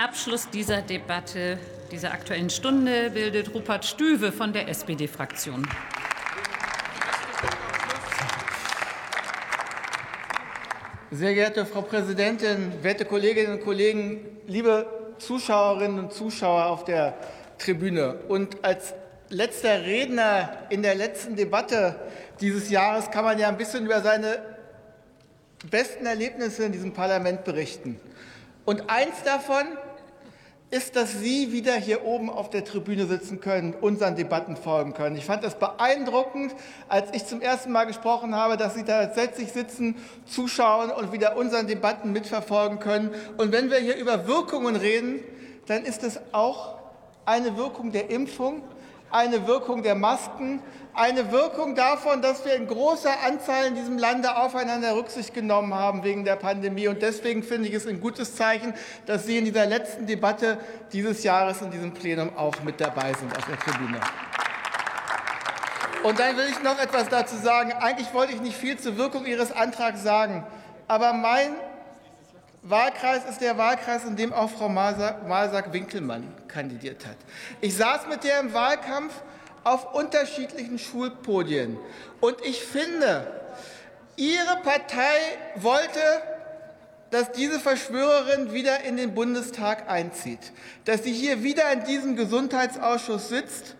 Abschluss dieser Debatte, dieser Aktuellen Stunde, bildet Rupert Stüwe von der SPD-Fraktion. Sehr geehrte Frau Präsidentin, werte Kolleginnen und Kollegen, liebe Zuschauerinnen und Zuschauer auf der Tribüne! Und als letzter Redner in der letzten Debatte dieses Jahres kann man ja ein bisschen über seine besten Erlebnisse in diesem Parlament berichten. Und eins davon ist, dass Sie wieder hier oben auf der Tribüne sitzen können, unseren Debatten folgen können. Ich fand das beeindruckend, als ich zum ersten Mal gesprochen habe, dass Sie da tatsächlich sitzen, zuschauen und wieder unseren Debatten mitverfolgen können. Und wenn wir hier über Wirkungen reden, dann ist es auch eine Wirkung der Impfung, eine Wirkung der Masken, eine Wirkung davon, dass wir in großer Anzahl in diesem Lande aufeinander Rücksicht genommen haben wegen der Pandemie. Und deswegen finde ich es ein gutes Zeichen, dass Sie in dieser letzten Debatte dieses Jahres in diesem Plenum auch mit dabei sind auf der Tribüne. Und dann will ich noch etwas dazu sagen. Eigentlich wollte ich nicht viel zur Wirkung Ihres Antrags sagen, aber mein Wahlkreis ist der Wahlkreis, in dem auch Frau Malsack-Winkelmann kandidiert hat. Ich saß mit der im Wahlkampf auf unterschiedlichen Schulpodien. Und ich finde, Ihre Partei wollte, dass diese Verschwörerin wieder in den Bundestag einzieht, dass sie hier wieder in diesem Gesundheitsausschuss sitzt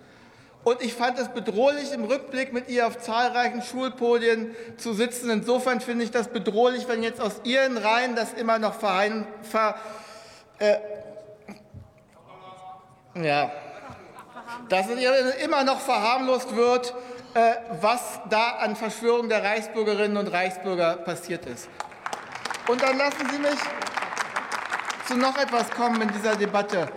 und ich fand es bedrohlich, im Rückblick mit ihr auf zahlreichen Schulpodien zu sitzen. Insofern finde ich das bedrohlich, wenn jetzt aus ihren Reihen das immer noch verheim, ver, äh, ja, dass immer noch verharmlost wird, äh, was da an Verschwörung der Reichsbürgerinnen und Reichsbürger passiert ist. Und dann lassen Sie mich zu noch etwas kommen in dieser Debatte.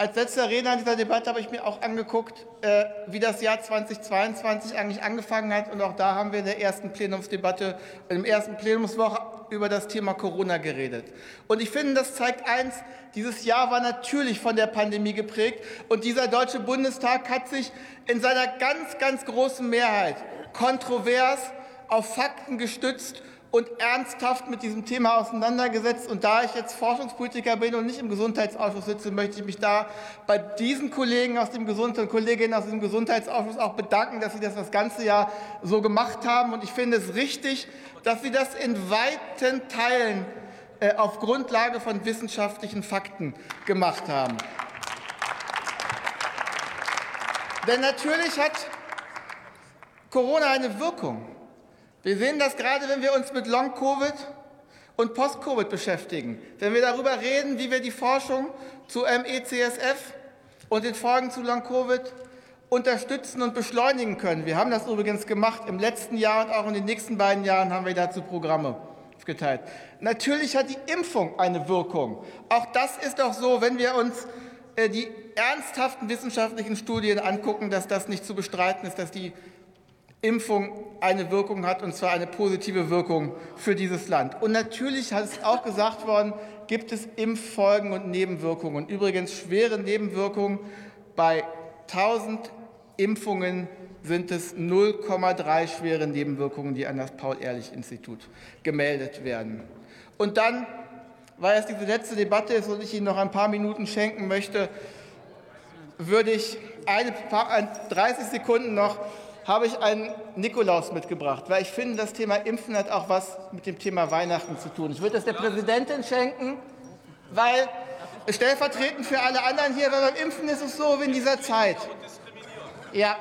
Als letzter Redner in dieser Debatte habe ich mir auch angeguckt, äh, wie das Jahr 2022 eigentlich angefangen hat. Und auch da haben wir in der ersten Plenumsdebatte, im ersten Plenumswoche über das Thema Corona geredet. Und ich finde, das zeigt eins, dieses Jahr war natürlich von der Pandemie geprägt. Und dieser Deutsche Bundestag hat sich in seiner ganz, ganz großen Mehrheit kontrovers auf Fakten gestützt und ernsthaft mit diesem Thema auseinandergesetzt. Und da ich jetzt Forschungspolitiker bin und nicht im Gesundheitsausschuss sitze, möchte ich mich da bei diesen Kollegen aus dem Gesundheits Kolleginnen aus dem Gesundheitsausschuss auch bedanken, dass sie das das ganze Jahr so gemacht haben. Und ich finde es richtig, dass sie das in weiten Teilen äh, auf Grundlage von wissenschaftlichen Fakten gemacht haben. Denn natürlich hat Corona eine Wirkung. Wir sehen das gerade, wenn wir uns mit Long-Covid und Post-Covid beschäftigen. Wenn wir darüber reden, wie wir die Forschung zu MECSF und den Folgen zu Long-Covid unterstützen und beschleunigen können. Wir haben das übrigens gemacht im letzten Jahr und auch in den nächsten beiden Jahren haben wir dazu Programme geteilt. Natürlich hat die Impfung eine Wirkung. Auch das ist doch so, wenn wir uns äh, die ernsthaften wissenschaftlichen Studien angucken, dass das nicht zu bestreiten ist, dass die Impfung eine Wirkung hat, und zwar eine positive Wirkung für dieses Land. Und natürlich hat es auch gesagt worden, gibt es Impffolgen und Nebenwirkungen. Übrigens schwere Nebenwirkungen bei 1000 Impfungen sind es 0,3 schwere Nebenwirkungen, die an das Paul-Ehrlich-Institut gemeldet werden. Und dann, weil es diese letzte Debatte ist und ich Ihnen noch ein paar Minuten schenken möchte, würde ich eine, 30 Sekunden noch habe ich einen Nikolaus mitgebracht, weil ich finde, das Thema Impfen hat auch was mit dem Thema Weihnachten zu tun. Ich würde das der Präsidentin schenken, weil stellvertretend für alle anderen hier, weil beim Impfen ist es so wie in dieser Zeit. Ja,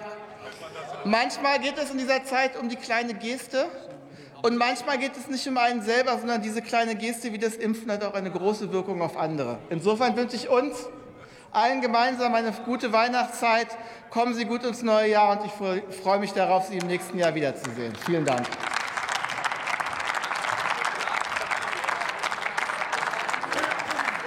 manchmal geht es in dieser Zeit um die kleine Geste und manchmal geht es nicht um einen selber, sondern diese kleine Geste wie das Impfen hat auch eine große Wirkung auf andere. Insofern wünsche ich uns allen gemeinsam eine gute Weihnachtszeit. Kommen Sie gut ins neue Jahr und ich freue mich darauf, Sie im nächsten Jahr wiederzusehen. Vielen Dank.